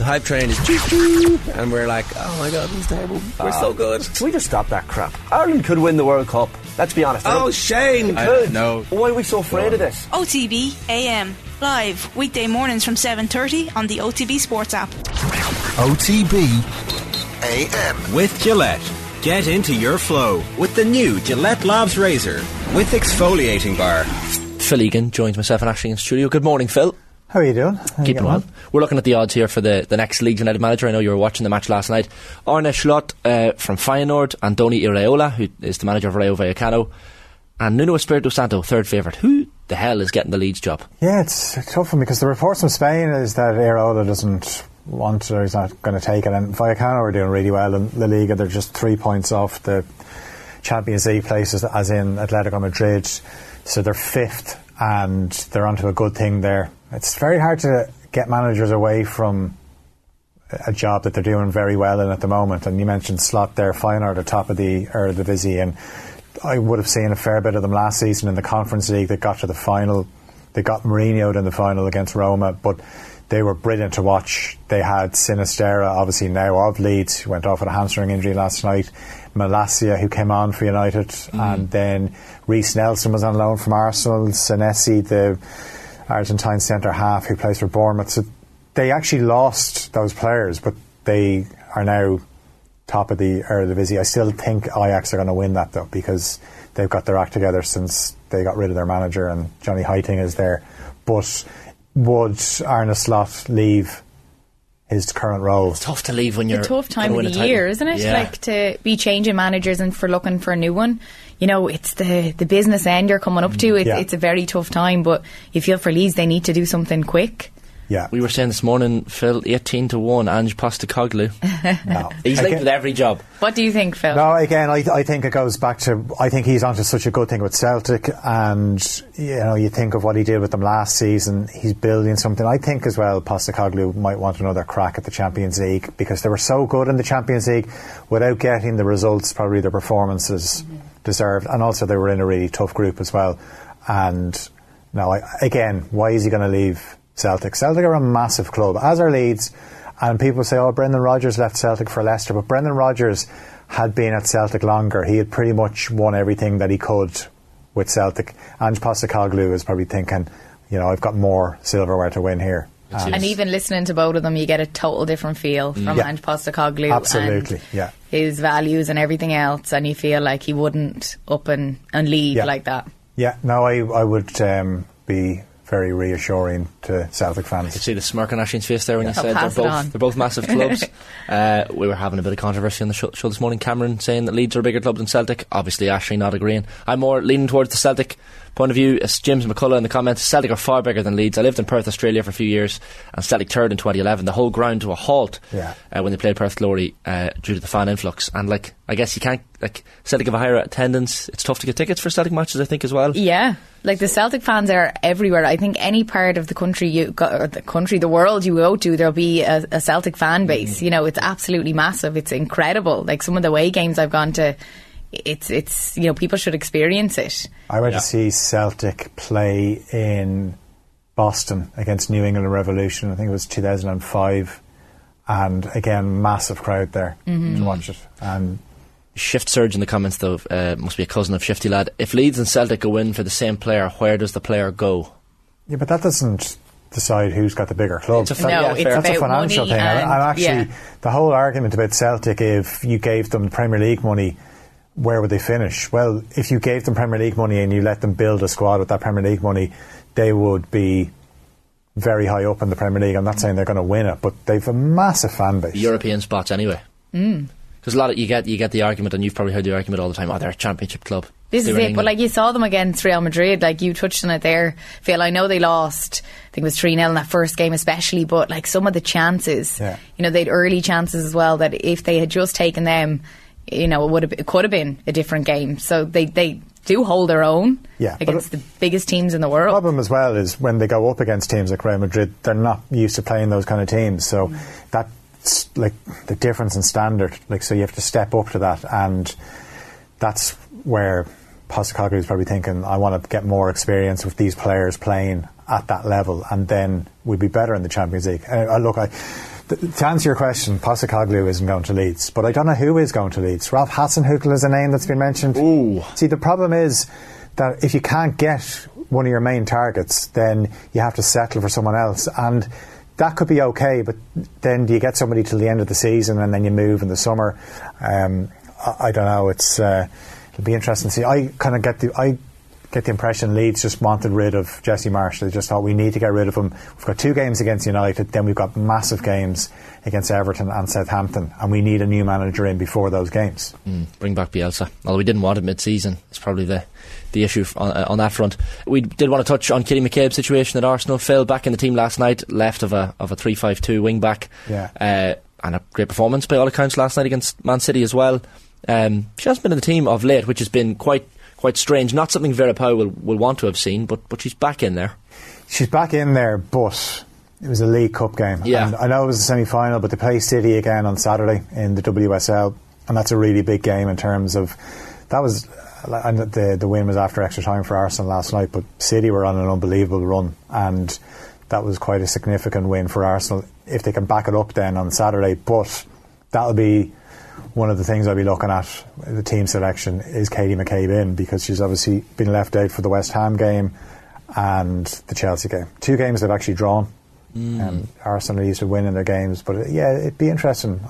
The hype train is choo choo, and we're like, oh my god, this is terrible. We're so uh, good. Can we just stop that crap? Ireland could win the World Cup. Let's be honest. Oh, Shane! They could. no. Why are we so afraid of this? OTB AM live weekday mornings from 7:30 on the OTB Sports app. OTB AM. With Gillette. Get into your flow with the new Gillette Labs Razor with exfoliating bar. Phil Egan joins myself and Ashley in studio. Good morning, Phil. How are you doing? How Keeping getting well. on? We're looking at the odds here for the, the next Leeds United manager. I know you were watching the match last night. Arne Slot uh, from Feyenoord, Andoni Iraola, who is the manager of Rayo Vallecano, and Nuno Espirito Santo, third favourite. Who the hell is getting the Leeds job? Yeah, it's a tough one because the reports from Spain is that Iraola doesn't want it or he's not going to take it. And Vallecano are doing really well in La Liga. They're just three points off the Champions League places, as in Atletico Madrid. So they're fifth and they're onto a good thing there. It's very hard to get managers away from a job that they're doing very well in at the moment. And you mentioned Slot there, Feyenoord at the top of the Eredivisie, and I would have seen a fair bit of them last season in the Conference League. They got to the final. They got Mourinho in the final against Roma, but they were brilliant to watch. They had Sinisterra, obviously now of Leeds, who went off with a hamstring injury last night. Malacia, who came on for United, mm-hmm. and then Reiss Nelson was on loan from Arsenal. Senesi, the Argentine centre half, who plays for Bournemouth. So they actually lost those players, but they are now top of the Eredivisie. I still think Ajax are going to win that though because they've got their act together since they got rid of their manager and Johnny Heitinga is there. But would Arne Slot leave his current role? It's tough to leave when you're a tough time gonna of the year, isn't it? Yeah. Like to be changing managers and for looking for a new one. You know, it's the the business end you're coming up to. It's, Yeah. it's a very tough time, but you feel for Leeds they need to do something quick. Yeah. we were saying this morning, Phil, 18 to 1, Ange Postecoglou. no. He's Again- linked with every job. What do you think, Phil? No, again, I, I think it goes back to I think he's onto such a good thing with Celtic, and you know, you think of what he did with them last season. He's building something. I think as well, Postecoglou might want another crack at the Champions League because they were so good in the Champions League without getting the results. Probably their performances mm-hmm. deserved, and also they were in a really tough group as well. And now, again, why is he going to leave Celtic? Celtic are a massive club, as are Leeds. And people say, oh, Brendan Rodgers left Celtic for Leicester. But Brendan Rodgers had been at Celtic longer. He had pretty much won everything that he could with Celtic. Ange Postecoglou is probably thinking, you know, I've got more silverware to win here. Um, And even listening to both of them, you get a total different feel from Yeah. Ange Postecoglou Absolutely, and yeah. his values and everything else, and you feel like he wouldn't up and, and leave Yeah. like that. yeah, no, I, I would um, be very reassuring to Celtic fans. You fans. see the smirk on Ashton's face there when you said they're both, they're both massive clubs. uh, we were having a bit of controversy on the show, show this morning. Cameron saying that Leeds are a bigger club than Celtic. Obviously, Ashley not agreeing. I'm more leaning towards the Celtic point of view. As James McCullough in the comments, Celtic are far bigger than Leeds. I lived in Perth, Australia for a few years, and Celtic third in 2011. The whole ground to a halt Yeah. uh, when they played Perth Glory uh, due to the fan influx. And like, I guess you can't like Celtic have a higher attendance. It's tough to get tickets for Celtic matches, I think, as well. Yeah, like the Celtic fans are everywhere. I think any part of the country you go, or the country, the world you go to, there'll be a, a Celtic fan base. You know, it's absolutely massive. It's incredible. Like some of the away games I've gone to, it's it's you know people should experience it. I went Yeah. to see Celtic play in Boston against New England Revolution. I think it was 2005. And again, massive crowd there to watch it. And Shift Surge in the comments, though, uh, must be a cousin of Shifty Lad. If Leeds and Celtic go in for the same player, where does the player go? yeah, but that doesn't decide who's got the bigger club. It's a fa- No, yeah, it's fair. That's a financial money thing. And, and- and actually, yeah. the whole argument about Celtic, if you gave them Premier League money, where would they finish? Well, if you gave them Premier League money and you let them build a squad with that Premier League money, they would be very high up in the Premier League. I'm not saying they're going to win it, but they've a massive fan base. European spots anyway. Mm. Because a lot of you get you get the argument, and you've probably heard the argument all the time. Oh, they're a championship club. This They is were in it. But like you saw them against Real Madrid, like you touched on it there, Phil. I know they lost. I think it was three 0 in that first game, especially. But like some of the chances, Yeah. you know, they'd early chances as well. That if they had just taken them, you know, it would have it could have been a different game. So they they do hold their own Yeah, against the biggest teams in the world. The problem as well is when they go up against teams like Real Madrid, they're not used to playing those kind of teams. So that's like the difference in standard. Like so, you have to step up to that, and that's where Postecoglou is probably thinking, I want to get more experience with these players playing at that level, and then we'd be better in the Champions League. Uh, uh, look, I. to answer your question, Postecoglou isn't going to Leeds, but I don't know who is going to Leeds. Ralph Hasenhüttl is a name that's been mentioned. Ooh. See, the problem is that if you can't get one of your main targets, then you have to settle for someone else, and that could be okay. But then do you get somebody till the end of the season, and then you move in the summer? Um, I, I don't know. It's uh, it'll be interesting to see. I kind of get the I get the impression Leeds just wanted rid of Jesse Marsch. They just thought we need to get rid of him. We've got two games against United, then we've got massive games against Everton and Southampton, and we need a new manager in before those games. Mm, bring back Bielsa. Although we didn't want it mid-season, it's probably the the issue on, uh, on that front. We did want to touch on Katie McCabe's situation at Arsenal. Phil back in the team last night, left of a of a three five two wing back. Yeah. Uh, and a great performance by all accounts last night against Man City as well. Um, she hasn't been in the team of late, which has been quite quite strange. Not something Vera Pauw will, will want to have seen, but but she's back in there. She's back in there, but it was a League Cup game. Yeah. And I know it was a semi final, but they play City again on Saturday in the WSL, and that's a really big game in terms of that was. And the the win was after extra time for Arsenal last night, but City were on an unbelievable run, and that was quite a significant win for Arsenal if they can back it up then on Saturday. But that'll be one of the things I'll be looking at the team selection is Katie McCabe in because she's obviously been left out for the West Ham game and the Chelsea game. Two games they've actually drawn. Um, Arsenal used to win in their games, but uh, yeah, it'd be interesting.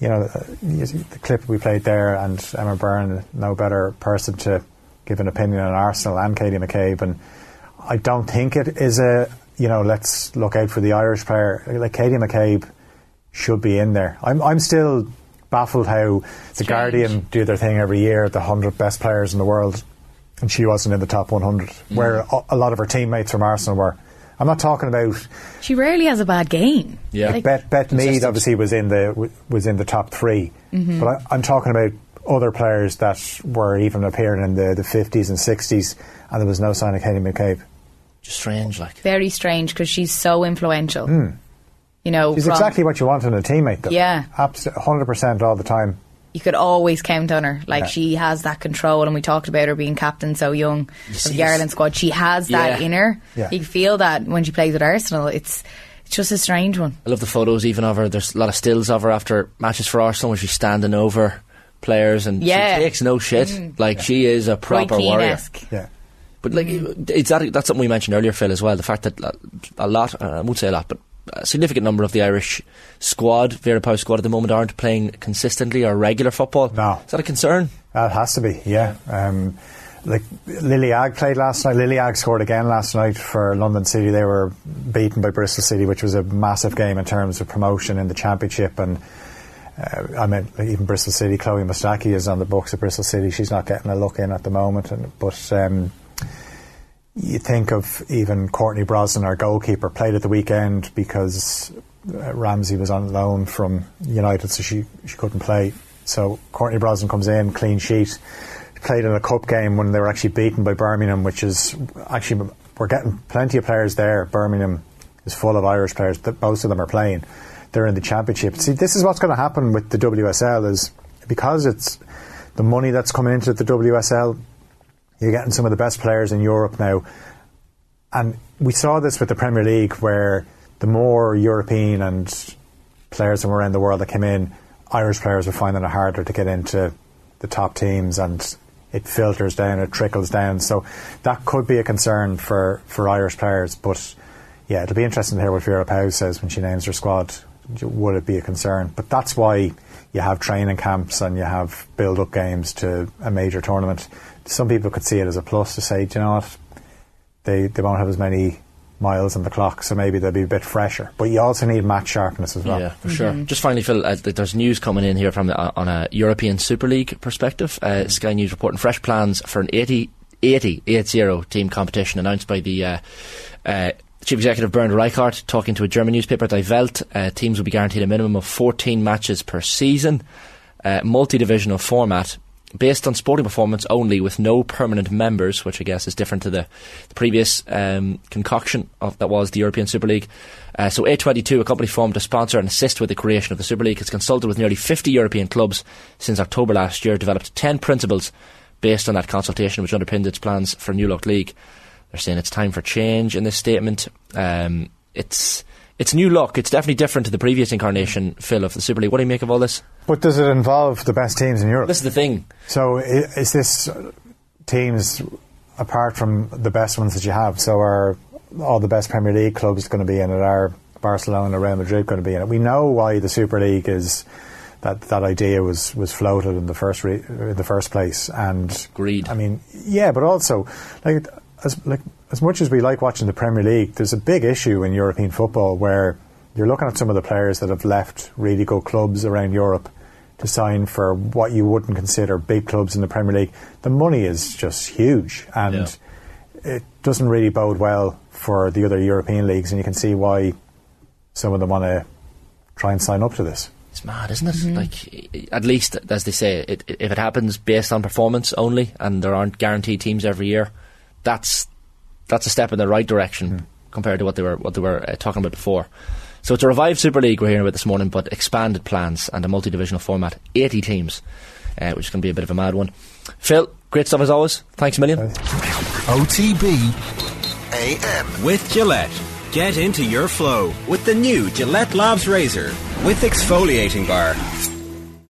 You, know, the clip we played there, and Emma Byrne, no better person to give an opinion on Arsenal and Katie McCabe, and I don't think it is a you know let's look out for the Irish player like Katie McCabe should be in there. I'm I'm still baffled how the Guardian do their thing every year, the hundred best players in the world, and she wasn't in the top 100, mm. where a, a lot of her teammates from Arsenal were. I'm not talking about She rarely has a bad game. Yeah. Like, Beth Beth Mead. Obviously, was in the was in the top 3 mm-hmm. but I, I'm talking about other players that were even appearing in the, the 50s and 60s, and there was no sign of Katie McCabe. Just strange, like. very strange because she's so influential. Hmm. You know. She's from- exactly what you want in a teammate. Though. Yeah. Absolutely, 100% all the time. you could always count on her. Like Yeah. she has that control, and we talked about her being captain so young of the this- Ireland squad. She has that Yeah. in her. Yeah. You feel that when she plays with Arsenal. It's it's just a strange one. I love the photos even of her. There's a lot of stills of her after matches for Arsenal where she's standing over players and Yeah. she takes no shit. Like she is a proper warrior. Yeah. But like, it's that, that's something we mentioned earlier, Phil, as well. The fact that uh, a lot, uh, I won't say a lot, but a significant number of the Irish squad, Vera squad at the moment, aren't playing consistently or regular football. No. Is that a concern? That has to be, yeah. Um, like Lily Agg played last night. Lily Agg scored again last night for London City. They were beaten by Bristol City, which was a massive game in terms of promotion in the championship. And uh, I mean, even Bristol City. Chloe Mustaki is on the books of Bristol City. She's not getting a look in at the moment. And, but um, you think of even Courtney Brosnan, our goalkeeper, played at the weekend because uh, Ramsey was on loan from United, so she she couldn't play. So Courtney Brosnan comes in, clean sheet. Played in a cup game when they were actually beaten by Birmingham, which is actually we're getting plenty of players there. Birmingham is full of Irish players. That most of them are playing. They're in the championship. See, this is what's going to happen with the WSL is because it's the money that's coming into the WSL. You're getting some of the best players in Europe now. And we saw this with the Premier League where the more European and players from around the world that came in, Irish players were finding it harder to get into the top teams and it filters down, it trickles down. So that could be a concern for, for Irish players. But yeah, it'll be interesting to hear what Vera Pauw says when she names her squad. Would it be a concern? But that's why you have training camps and you have build up games to a major tournament. Some people could see it as a plus to say, do you know what? They, they won't have as many miles on the clock, so maybe they'll be a bit fresher. But you also need match sharpness as well. Yeah, for sure. Just finally, Phil, uh, there's news coming in here from uh, on a European Super League perspective. Uh, Sky News reporting fresh plans for an 80, 80, 80 team competition announced by the uh, uh, Chief Executive Bernd Reichart talking to a German newspaper, Die Welt. Uh, teams will be guaranteed a minimum of 14 matches per season, uh, multi-divisional format. Based on sporting performance only, with no permanent members, which I guess is different to the, the previous um, concoction of that was the European Super League. Uh, so A22, a company formed to sponsor and assist with the creation of the Super League, has consulted with nearly 50 European clubs since October last year, developed 10 principles based on that consultation, which underpinned its plans for new look league. They're saying it's time for change in this statement. Um, it's it's new look. It's definitely different to the previous incarnation, Phil, of the Super League. What do you make of all this? But does it involve the best teams in Europe? This is the thing. So is this teams apart from the best ones that you have? So are all the best Premier League clubs going to be in it? Are Barcelona, and Real Madrid going to be in it? We know why the Super League is. That, that idea was, was floated in the first re, in the first place and Greed. I mean yeah but also like as like as much as we like watching the Premier League there's a big issue in European football where you're looking at some of the players that have left really good clubs around Europe to sign for what you wouldn't consider big clubs in the Premier League. The money is just huge, and it doesn't really bode well for the other European leagues. And you can see why some of them want to try and sign up to this. It's mad, isn't it? Mm-hmm. Like, at least, as they say, it, it, if it happens based on performance only, and there aren't guaranteed teams every year, that's that's a step in the right direction compared to what they were what they were uh, talking about before. So it's a revived Super League we're hearing about this morning, but expanded plans and a multi-divisional format, 80 teams, uh, which is going to be a bit of a mad one. Phil, great stuff as always. Thanks a million. OTB AM. With Gillette. Get into your flow with the new Gillette Labs Razor with exfoliating bar.